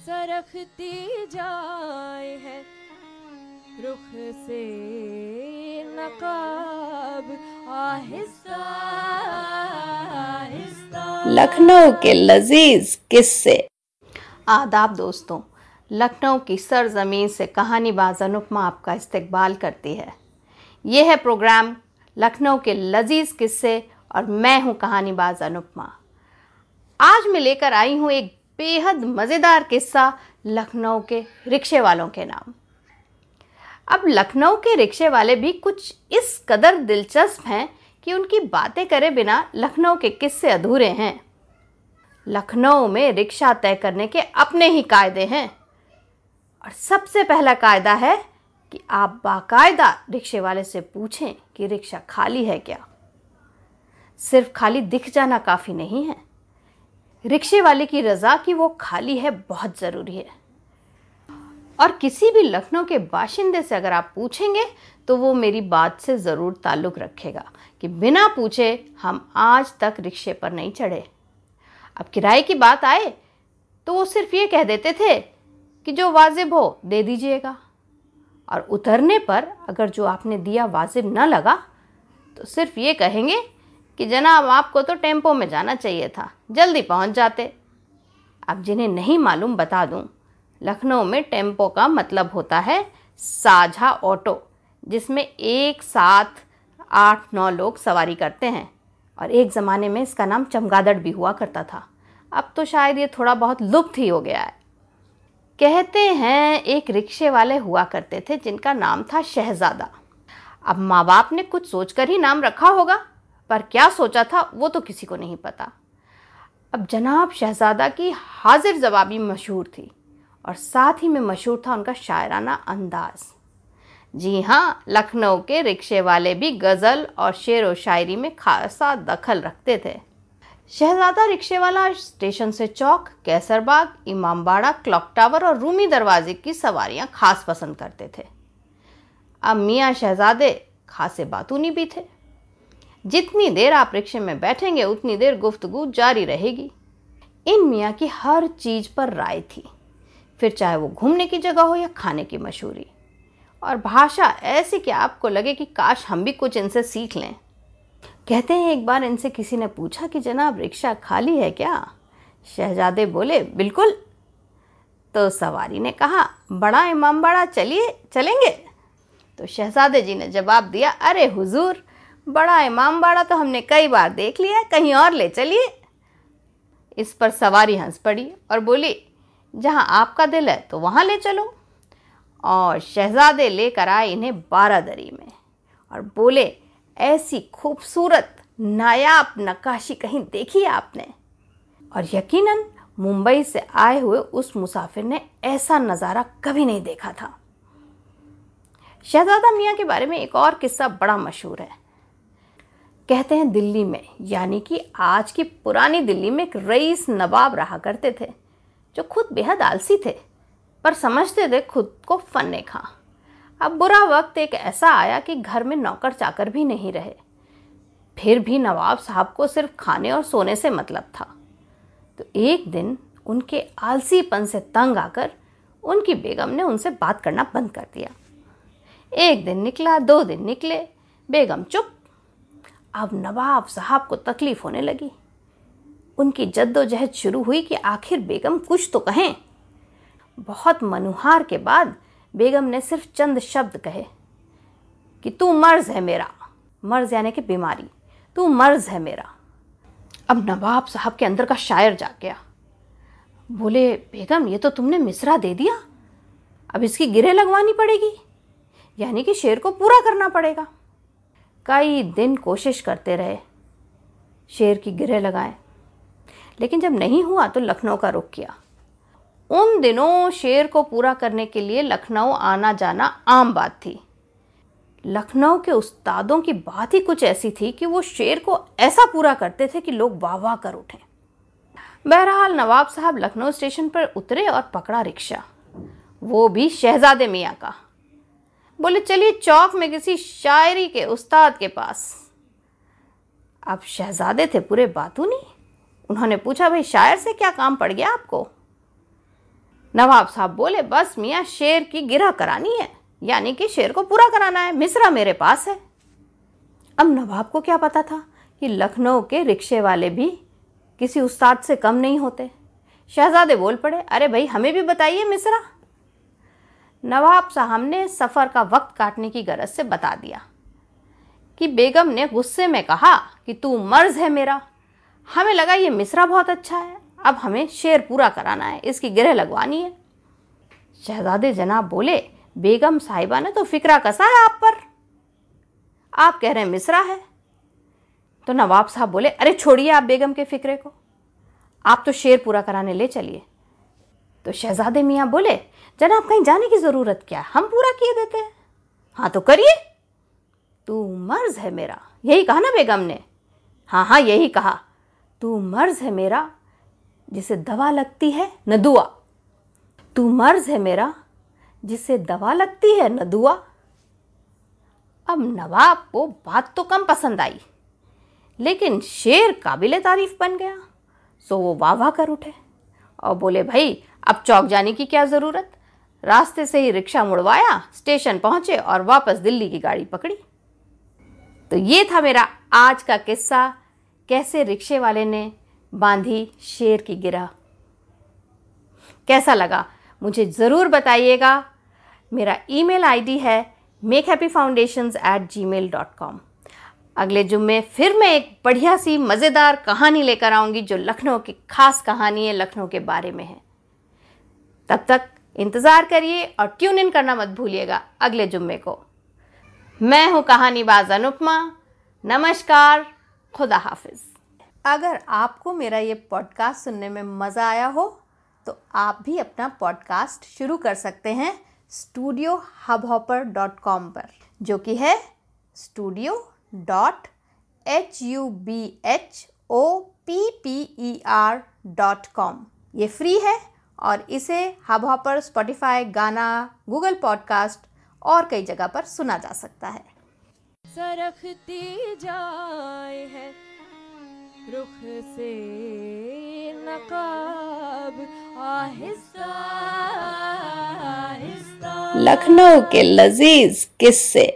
सरखती जाए है। रुख से नकाब आहिस्ता आहिस्ता। लखनऊ के लजीज किस्से। आदाब दोस्तों लखनऊ की सरजमीन से कहानी बाज अनुपमा आपका इस्तकबाल करती है। ये है प्रोग्राम लखनऊ के लजीज किस्से और मैं हूँ कहानी बाज अनुपमा। आज मैं लेकर आई हूँ एक बेहद मज़ेदार किस्सा लखनऊ के रिक्शे वालों के नाम। अब लखनऊ के रिक्शे वाले भी कुछ इस कदर दिलचस्प हैं कि उनकी बातें करे बिना लखनऊ के किस्से अधूरे हैं। लखनऊ में रिक्शा तय करने के अपने ही कायदे हैं। और सबसे पहला कायदा है कि आप बाकायदा रिक्शे वाले से पूछें कि रिक्शा खाली है क्या। सिर्फ़ खाली दिख जाना काफ़ी नहीं है। रिक्शे वाले की रज़ा कि वो खाली है बहुत ज़रूरी है। और किसी भी लखनऊ के बाशिंदे से अगर आप पूछेंगे तो वो मेरी बात से ज़रूर ताल्लुक़ रखेगा कि बिना पूछे हम आज तक रिक्शे पर नहीं चढ़े। अब किराए की बात आए तो वो सिर्फ़ ये कह देते थे कि जो वाजिब हो दे दीजिएगा। और उतरने पर अगर जो आपने दिया वाजिब ना लगा तो सिर्फ़ ये कहेंगे कि जनाब, आपको तो टेंपो में जाना चाहिए था। जल्दी पहुँच जाते। अब जिन्हें नहीं मालूम बता दूँ, लखनऊ में टेंपो का मतलब होता है साझा ऑटो, जिसमें एक साथ आठ नौ लोग सवारी करते हैं। और एक ज़माने में इसका नाम चमगादड़ भी हुआ करता था। अब तो शायद ये थोड़ा बहुत लुप्त ही हो गया है। कहते हैं, एक रिक्शे वाले हुआ करते थे, जिनका नाम था शहजादा। अब माँ बाप ने कुछ सोचकर ही नाम रखा होगा। पर क्या सोचा था, वो तो किसी को नहीं पता। अब जनाब शहजादा की हाजिर जवाबी मशहूर थी और साथ ही में मशहूर था उनका शायराना अंदाज़। जी हाँ लखनऊ के रिक्शे वाले भी गज़ल और शेर व शायरी में खासा दखल रखते थे। शहजादा रिक्शे वाला स्टेशन से चौक, कैसरबाग, इमामबाड़ा, क्लॉक टावर और रूमी दरवाजे की सवारियाँ खास पसंद करते थे। अब मियाँ शहजादे खासे बातूनी भी थे। जितनी देर आप रिक्शे में बैठेंगे, उतनी देर गुफ्तगु जारी रहेगी। इन मियाँ की हर चीज़ पर राय थी। फिर चाहे वो घूमने की जगह हो या खाने की मशहूरी। और भाषा ऐसी कि आपको लगे कि काश हम भी कुछ इनसे सीख लें। कहते हैं एक बार इनसे किसी ने पूछा कि, जनाब, रिक्शा खाली है क्या? शहजादे बोले, बिल्कुल। तो सवारी ने कहा, बड़ा इमाम, बड़ा, चलिए, चलेंगे? तो शहजादे जी ने जवाब दिया, अरे हुजूर बड़ा इमाम बाड़ा तो हमने कई बार देख लिया, कहीं और ले चलिए। इस पर सवारी हंस पड़ी और बोली, जहाँ आपका दिल है तो वहाँ ले चलो। और शहजादे लेकर आए इन्हें बारादरी में और बोले, ऐसी खूबसूरत, नायाब नक्काशी कहीं देखी आपने? और यकीनन मुंबई से आए हुए उस मुसाफिर ने ऐसा नज़ारा कभी नहीं देखा था। शहजादा मियाँ के बारे में एक और किस्सा बड़ा मशहूर है। कहते हैं दिल्ली में, यानी कि आज की पुरानी दिल्ली में एक रईस नवाब रहा करते थे, जो खुद बेहद आलसी थे, पर समझते थे खुद को फन्ने खा। अब बुरा वक्त एक ऐसा आया कि घर में नौकर चाकर भी नहीं रहे। फिर भी नवाब साहब को सिर्फ़ खाने और सोने से मतलब था। तो एक दिन उनके आलसीपन से तंग आकर उनकी बेगम ने उनसे बात करना बंद कर दिया। एक दिन निकला, दो दिन निकले, बेगम चुप अब नवाब साहब को तकलीफ़ होने लगी। उनकी जद्दोजहद शुरू हुई कि आखिर बेगम कुछ तो कहें। बहुत मनुहार के बाद बेगम ने सिर्फ़ चंद शब्द कहे कि, तू मर्ज है मेरा। मर्ज यानी कि बीमारी। तू मर्ज है मेरा। अब नवाब साहब के अंदर का शायर जा गया। बोले, बेगम, ये तो तुमने मिसरा दे दिया। अब इसकी गिरे लगवानी पड़ेगी। यानी कि शेर को पूरा करना पड़ेगा। कई दिन कोशिश करते रहे, शेर की गिरह लगाएँ। लेकिन जब नहीं हुआ तो लखनऊ का रुख किया। उन दिनों शेर को पूरा करने के लिए लखनऊ आना जाना आम बात थी। लखनऊ के उस्तादों की बात ही कुछ ऐसी थी कि वो शेर को ऐसा पूरा करते थे कि लोग वाह वाह कर उठे। बहरहाल नवाब साहब लखनऊ स्टेशन पर उतरे और पकड़ा रिक्शा। वो भी शहजादे मियाँ का। बोले, चलिए चौक में किसी शायरी के उस्ताद के पास। आप शहजादे थे, पूरे बातू नहीं उन्होंने पूछा, भाई, शायर से क्या काम पड़ गया आपको? नवाब साहब बोले, बस मियाँ, शेर की गिरा करानी है, यानी कि शेर को पूरा कराना है, मिसरा मेरे पास है। अब नवाब को क्या पता था कि लखनऊ के रिक्शे वाले भी किसी उस्ताद से कम नहीं होते। शहजादे बोल पड़े, अरे भाई, हमें भी बताइए मिसरा। नवाब साहब ने सफ़र का वक्त काटने की गरज से बता दिया कि बेगम ने गुस्से में कहा कि तू मर्ज है मेरा। हमें लगा ये मिसरा बहुत अच्छा है। अब हमें शेर पूरा कराना है। इसकी गिरह लगवानी है। शहजादे जनाब बोले, बेगम साहिबा ने तो फिक्रा कसा है आप पर। आप कह रहे हैं मिसरा है। तो नवाब साहब बोले, अरे छोड़िए आप बेगम के फिक्रे को। आप तो शेर पूरा कराने ले चलिए। तो शहजादे मियाँ बोले, जनाब, कहीं जाने की ज़रूरत क्या? है हम पूरा किए देते हैं. हाँ तो करिए। तू मर्ज है मेरा। यही कहा ना बेगम ने? हाँ हाँ यही कहा। तू मर्ज है मेरा, जिसे दवा लगती है न दुआ तू मर्ज है मेरा, जिसे दवा लगती है न दुआ अब नवाब को बात तो कम पसंद आई, लेकिन शेर काबिल तारीफ़ बन गया, सो वो वाह वाह कर उठे और बोले, भाई अब चौक जाने की क्या ज़रूरत? रास्ते से ही रिक्शा मुड़वाया, स्टेशन पहुँचे और वापस दिल्ली की गाड़ी पकड़ी। तो ये था मेरा आज का किस्सा, कैसे रिक्शे वाले ने बांधी शेर की गिरा कैसा लगा? मुझे ज़रूर बताइएगा। मेरा ईमेल आईडी है make happy foundation at G mail dot com अगले जुम्मे फिर मैं एक बढ़िया सी मज़ेदार कहानी लेकर आऊँगी जो लखनऊ की खास कहानी है, लखनऊ के बारे में है। तब तक इंतज़ार करिए और ट्यून इन करना मत भूलिएगा अगले जुम्मे को। मैं हूँ कहानीबाज अनुपमा। नमस्कार, खुदा हाफिज़। अगर आपको मेरा ये पॉडकास्ट सुनने में मज़ा आया हो तो आप भी अपना पॉडकास्ट शुरू कर सकते हैं studio hub hopper dot com पर, जो कि है studio dot H U B H O P P E R dot com ये फ्री है और इसे hub hopper Spotify Gaana Google podcast और कई जगह पर सुना जा सकता है। सरखती जाए है रुख से नकाब आहिस्ता आहिस्ता। लखनऊ के लजीज किस्से।